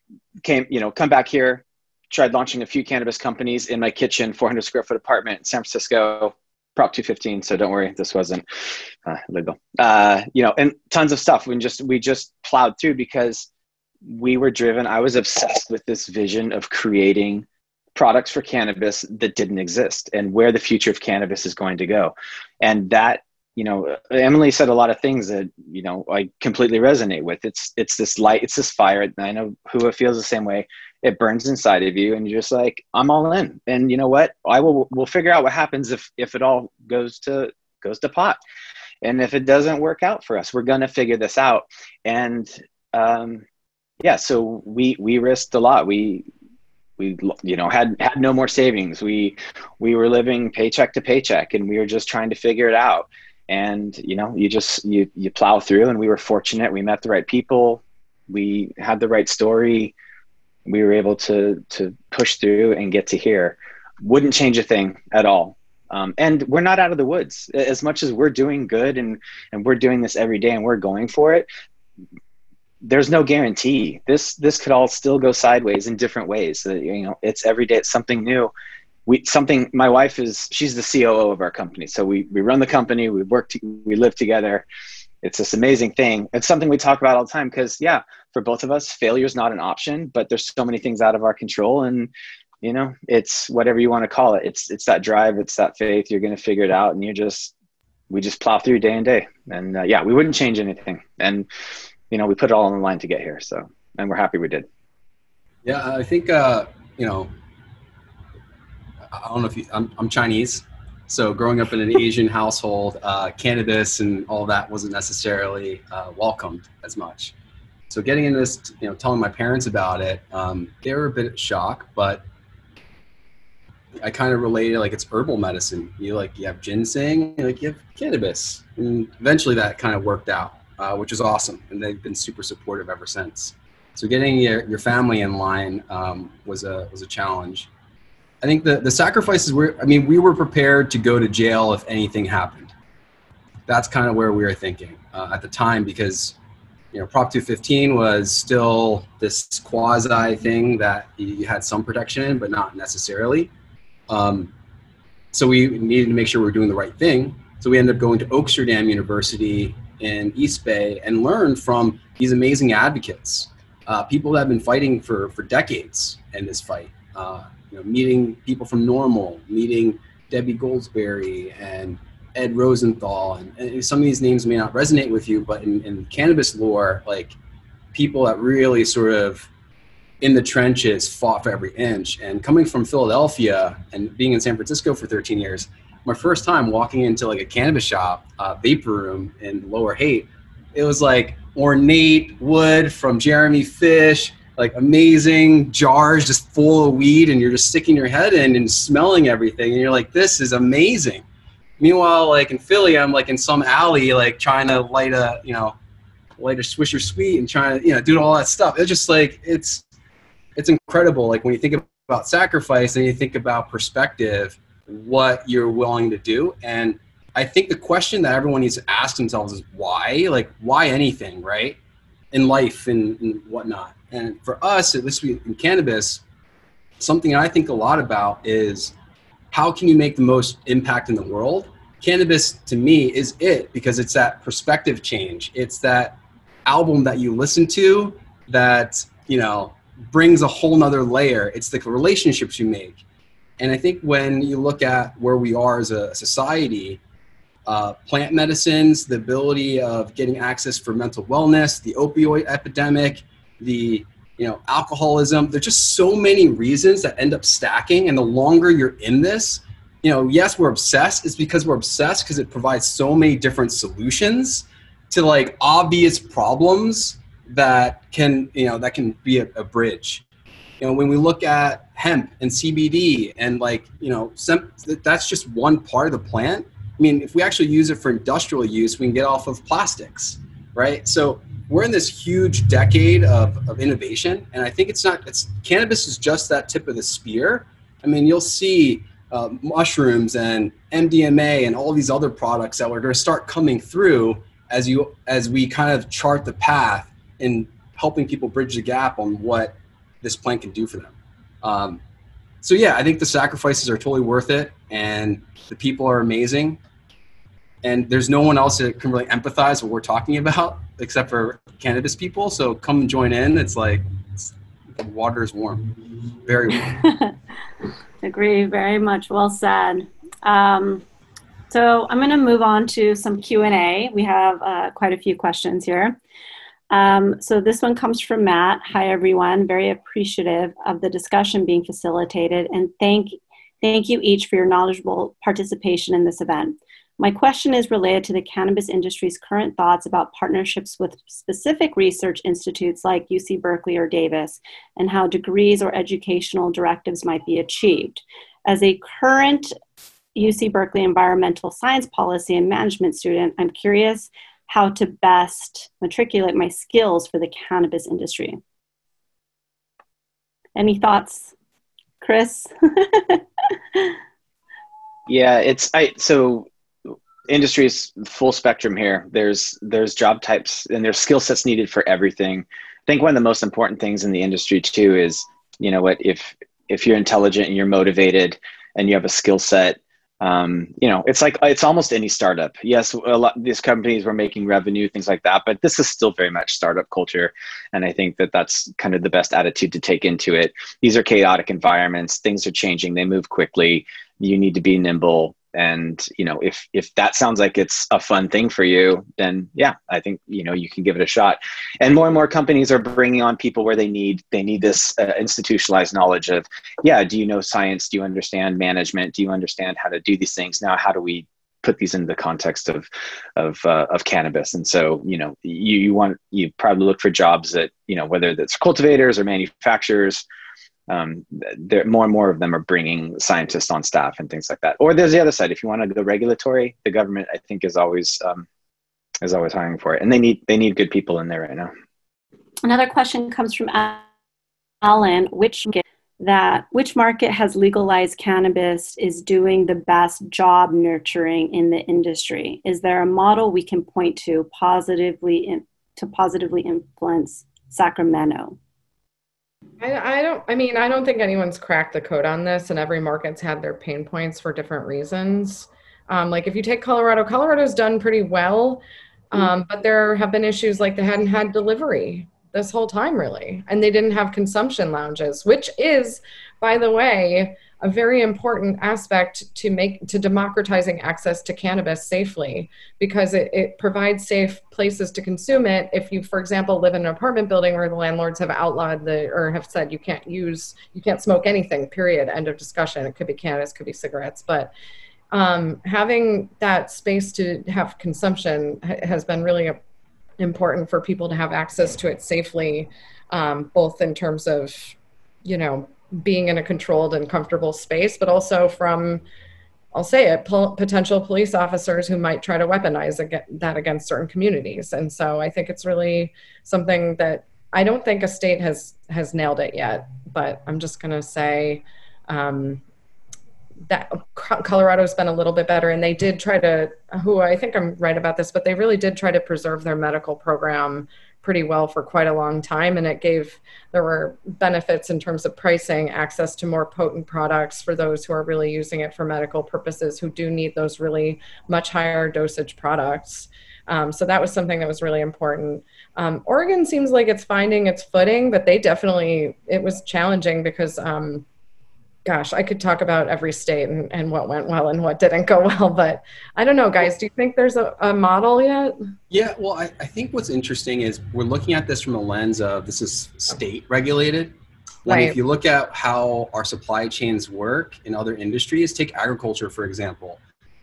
E: came you know come back here tried launching a few cannabis companies in my kitchen 400 square foot apartment in san francisco prop 215 so don't worry this wasn't uh, legal. Uh, you know and tons of stuff we just we just plowed through because we were driven i was obsessed with this vision of creating products for cannabis that didn't exist and where the future of cannabis is going to go. And that you know emily said a lot of things that you know i completely resonate with. It's it's this light it's this fire. And i know Hua feels the same way. It burns inside of you and you're just like i'm all in. And you know what? I will we'll figure out what happens if if it all goes to goes to pot. And if it doesn't work out for us we're to figure this out. And um yeah so we we risked a lot. We we you know had had no more savings. We we were living paycheck to paycheck and we were just trying to figure it out. And you know you just you you plow through and we were fortunate. We met the right people. We had the right story. We were able to to push through and get to here. Wouldn't change a thing at all. Um, and we're not out of the woods. As much as we're doing good and and we're doing this every day and we're going for it there's no guarantee. This this could all still go sideways in different ways. You know it's every day it's something new. We something my wife is she's the coo of our company. So we we run the company we work to, we live together. It's this amazing thing. It's something we talk about all the time because yeah for both of us failure is not an option but there's so many things out of our control and you know it's whatever you want to call it. It's it's that drive it's that faith. You're going to figure it out and you just we just plow through day and day. And uh, yeah we wouldn't change anything. And you know we put it all on the line to get here so and we're happy we did.
C: Yeah i think uh you know i don't know if you i'm, I'm chinese so growing up in an <laughs> asian household uh, cannabis and all that wasn't necessarily uh, welcomed as much. So getting into this you know telling my parents about it um, they were a bit shocked but I kind of related like it's herbal medicine. You like you have ginseng, like you have cannabis, and eventually that kind of worked out, uh, which is awesome, and they've been super supportive ever since. So getting your, your family in line um, was a was a challenge. I think the the sacrifices were. I mean, we were prepared to go to jail if anything happened. That's kind of where we were thinking uh, at the time because you know Prop 215 was still this quasi thing that you had some protection in, but not necessarily. Um, so we needed to make sure we are doing the right thing. So we ended up going to Oaksterdam University in East Bay and learn from these amazing advocates, uh, people that have been fighting for, for decades in this fight. Uh, you know, meeting people from NORML, meeting Debbie Goldsberry and Ed Rosenthal, and, and, some of these names may not resonate with you, but in, in cannabis lore, like people that really sort of in the trenches fought for every inch. And coming from Philadelphia and being in San Francisco for 13 years, my first time walking into like a cannabis shop, uh, vapor room in Lower Haight, it was like ornate wood from Jeremy Fish, like amazing jars just full of weed, and you're just sticking your head in and smelling everything, and you're like, this is amazing. Meanwhile, like in Philly, I'm like in some alley, like trying to light a, you know, light a Swisher Sweet and trying to, you know, do all that stuff. It's just like it's it's incredible. Like when you think about sacrifice and you think about perspective, what you're willing to do. And I think the question that everyone needs to ask themselves is why? Like why anything, right? In life and, and whatnot. And for us, at least we, in cannabis, something I think a lot about is how can you make the most impact in the world? Cannabis to me is it because it's that perspective change. It's that album that you listen to that, you know, brings a whole nother layer. It's the relationships you make. And I think when you look at where we are as a society, uh, plant medicines, the ability of getting access for mental wellness, the opioid epidemic, the you know alcoholism. There's just so many reasons that end up stacking, and the longer you're in this, you know, yes, we're obsessed. It's because we're obsessed because it provides so many different solutions to like obvious problems that can you know that can be a, a bridge you know when we look at hemp and cbd and like you know that's just one part of the plant. I mean if we actually use it for industrial use we can get off of plastics right? So we're in this huge decade of, of innovation and i think it's not it's cannabis is just that tip of the spear. I mean you'll see uh, mushrooms and mdma and all these other products that are going to start coming through as you as we kind of chart the path in helping people bridge the gap on what this plant can do for them. Um, so yeah, I think the sacrifices are totally worth it, and the people are amazing. And there's no one else that can really empathize what we're talking about <laughs> except for cannabis people. So come join in. It's like it's, the water is warm, very warm. <laughs>
B: Agree. Very much. Well said. Um, so I'm going to move on to some Q and A. We have uh, quite a few questions here. Um, so this one comes from Matt. Hi, everyone. Very appreciative of the discussion being facilitated, and thank thank you each for your knowledgeable participation in this event. My question is related to the cannabis industry's current thoughts about partnerships with specific research institutes like UC Berkeley or Davis, and how degrees or educational directives might be achieved. As a current UC Berkeley environmental science policy and management student, I'm curious how to best matriculate my skills for the cannabis industry. Any thoughts, Chris? <laughs>
E: yeah, it's I so industry is full spectrum here. There's there's job types and there's skill sets needed for everything. I think one of the most important things in the industry too is you know what if if you're intelligent and you're motivated and you have a skill set um, you know it's like it's almost any startup. Yes a lot these companies were making revenue things like that but this is still very much startup culture and i think that that's kind of the best attitude to take into it. These are chaotic environments. Things are changing. They move quickly. You need to be nimble and you know if if that sounds like it's a fun thing for you then yeah i think you know you can give it a shot. And more and more companies are bringing on people where they need they need this uh, institutionalized knowledge of yeah do you know science? Do you understand management? Do you understand how to do these things? Now how do we put these into the context of of uh, of cannabis? And so you know you, you want you probably look for jobs that you know whether that's cultivators or manufacturers um, there more and more of them are bringing scientists on staff and things like that. Or there's the other side. If you want to go regulatory, the government I think is always um, is always hiring for it, and they need they need good people in there right now.
B: Another question comes from Alan. Which that which market has legalized cannabis is doing the best job nurturing in the industry? Is there a model we can point to positively in, to positively influence Sacramento?
D: I, I don't I mean I don't think anyone's cracked the code on this and every market's had their pain points for different reasons. Um, like if you take Colorado, Colorado's done pretty well, mm. um, but there have been issues like they hadn't had delivery this whole time really, and they didn't have consumption lounges, which is, by the way, a very important aspect to make to democratizing access to cannabis safely because it, it provides safe places to consume it. If you for example live in an apartment building where the landlords have outlawed the or have said you can't use you can't smoke anything period end of discussion. It could be cannabis could be cigarettes but um, having that space to have consumption ha- has been really a, important for people to have access to it safely um, both in terms of you know being in a controlled and comfortable space, but also from, I'll say it, po- potential police officers who might try to weaponize that against certain communities. And so I think it's really something that I don't think a state has has nailed it yet, but I'm just going to say um, that Colorado's been a little bit better, and they did try to. Hua I think I'm right about this, but they really did try to preserve their medical program pretty well for quite a long time and it gave there were benefits in terms of pricing access to more potent products for those who are really using it for medical purposes who do need those really much higher dosage products. Um, so that was something that was really important. Um, oregon seems like it's finding its footing but they definitely it was challenging because um, gosh, I could talk about every state and, and what went well and what didn't go <laughs> well, but I don't know, guys. Do you think there's a, a model yet?
C: Yeah, well, I, I think what's interesting is we're looking at this from a lens of this is state regulated. When right. if you look at how our supply chains work in other industries, take agriculture, for example.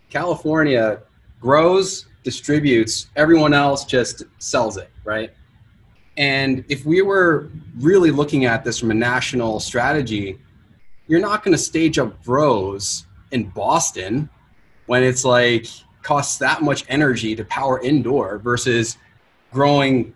C: California grows, distributes, everyone else just sells it, right? And if we were really looking at this from a national strategy, you're not going to stage up grows in Boston when it's like costs that much energy to power indoor versus growing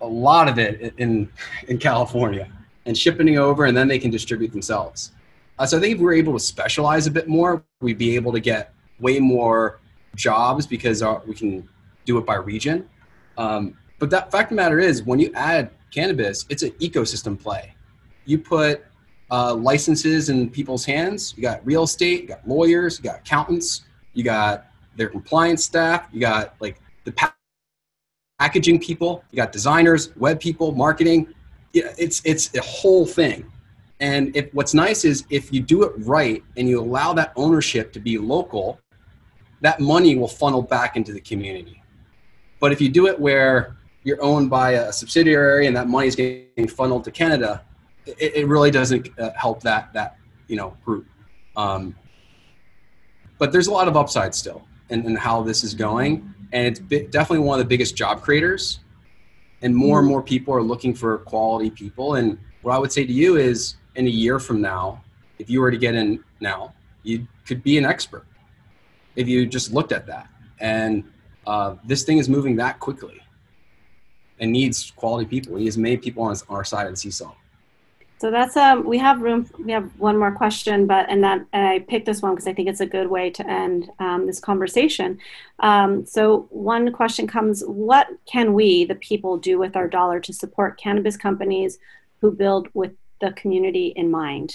C: a lot of it in in California and shipping it over and then they can distribute themselves. Uh, so I think if we are able to specialize a bit more, we'd be able to get way more jobs because our, we can do it by region. Um, but that fact of the matter is, when you add cannabis, it's an ecosystem play. You put uh, licenses in people's hands. You got real estate, you got lawyers, you got accountants, you got their compliance staff, you got like the pa- packaging people, you got designers, web people, marketing. Yeah, It's it's a whole thing. And if what's nice is if you do it right and you allow that ownership to be local, that money will funnel back into the community. But if you do it where you're owned by a subsidiary and that money is getting funneled to Canada, it, it really doesn't uh, help that that you know group. Um, but there's a lot of upside still in, in how this is going, and it's definitely one of the biggest job creators. And more and mm-hmm. more people are looking for quality people. And what I would say to you is, in a year from now, if you were to get in now, you could be an expert if you just looked at that. And uh, this thing is moving that quickly and needs quality people. He has made people on our side of the seesaw.
B: So that's um we have room we have one more question but and that and I picked this one because I think it's a good way to end um, this conversation. Um, so one question comes: What can we, the people, do with our dollar to support cannabis companies who build with the community in mind?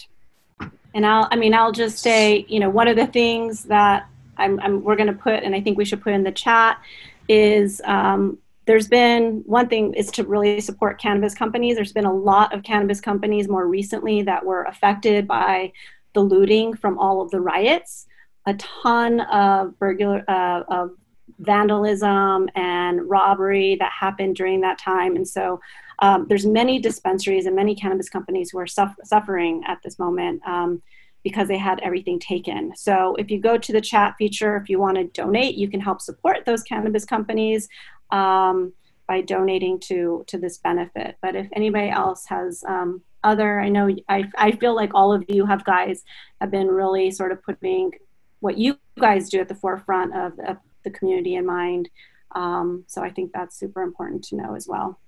B: And I'll I mean I'll just say you know one of the things that I'm, I'm we're going to put and I think we should put in the chat is um, there's been one thing is to really support cannabis companies. There's been a lot of cannabis companies more recently that were affected by the looting from all of the riots. A ton of burglar uh, of vandalism and robbery that happened during that time, and so um, there's many dispensaries and many cannabis companies who are suff- suffering at this moment. Um, because they had everything taken. So if you go to the chat feature, if you want to donate, you can help support those cannabis companies um, by donating to to this benefit. But if anybody else has um, other, I know I, I feel like all of you have guys have been really sort of putting what you guys do at the forefront of, of the community in mind. Um, so I think that's super important to know as well.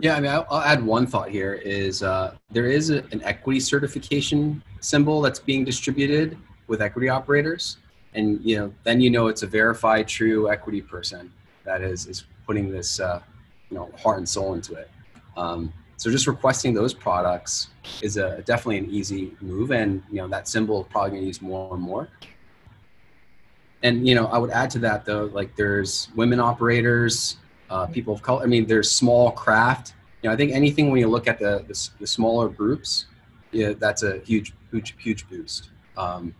C: Yeah, I mean, I'll, I'll add one thought here is uh, there is a, an equity certification symbol that's being distributed with equity operators. And, you know, then you know it's a verified true equity person that is is putting this uh, you know heart and soul into it. Um, so just requesting those products is a definitely an easy move, and you know that symbol is probably to use more and more. And you know, I would add to that though, like there's women operators, uh, people of color. I mean, there's small craft. You know, I think anything when you look at the the, the smaller groups, yeah, that's a huge, huge, huge boost. Um,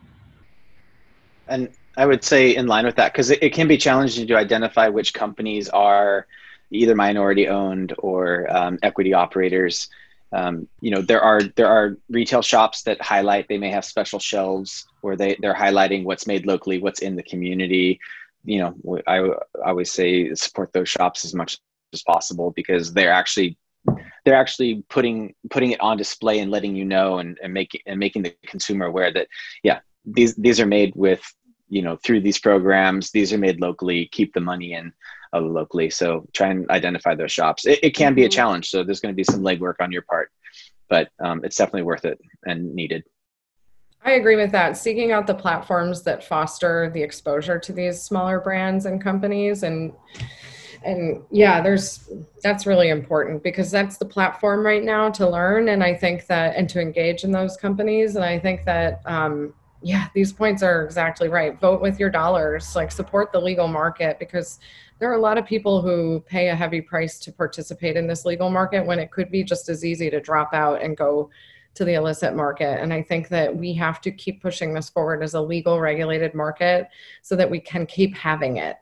E: and I would say in line with that because it, it, can be challenging to identify which companies are either minority owned or um, equity operators. Um, you know, there are there are retail shops that highlight. They may have special shelves where they they're highlighting what's made locally, what's in the community. You know, I, I always say support those shops as much as possible because they're actually they're actually putting putting it on display and letting you know and, and making and making the consumer aware that yeah these these are made with you know through these programs these are made locally keep the money in uh, locally so try and identify those shops it, it can be a mm-hmm. challenge so there's going to be some legwork on your part but um, it's definitely worth it and needed
D: I agree with that. Seeking out the platforms that foster the exposure to these smaller brands and companies and and yeah, there's that's really important because that's the platform right now to learn and I think that and to engage in those companies and I think that um, yeah, these points are exactly right. Vote with your dollars, like support the legal market because there are a lot of people who pay a heavy price to participate in this legal market when it could be just as easy to drop out and go to the illicit market. And I think that we have to keep pushing this forward as a legal regulated market so that we can keep having it.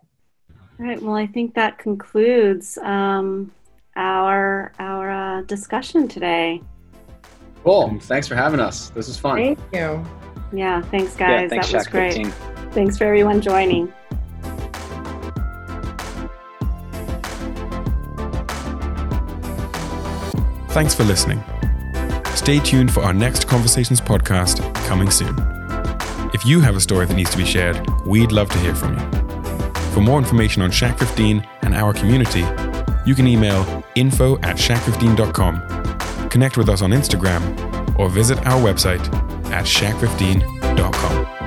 B: All right. Well, I think that concludes um, our our uh, discussion today.
C: Cool. Thanks for having us. This was fun.
D: Thank you.
B: Yeah, thanks, guys.
E: Yeah, thanks,
B: that was great.
E: 15.
B: Thanks for everyone joining.
A: Thanks for listening. Stay tuned for our next Conversations podcast coming soon. If you have a story that needs to be shared, we'd love to hear from you. For more information on Shack 15 and our community, you can email info at shack15.com, connect with us on Instagram, or visit our website at shack15.com.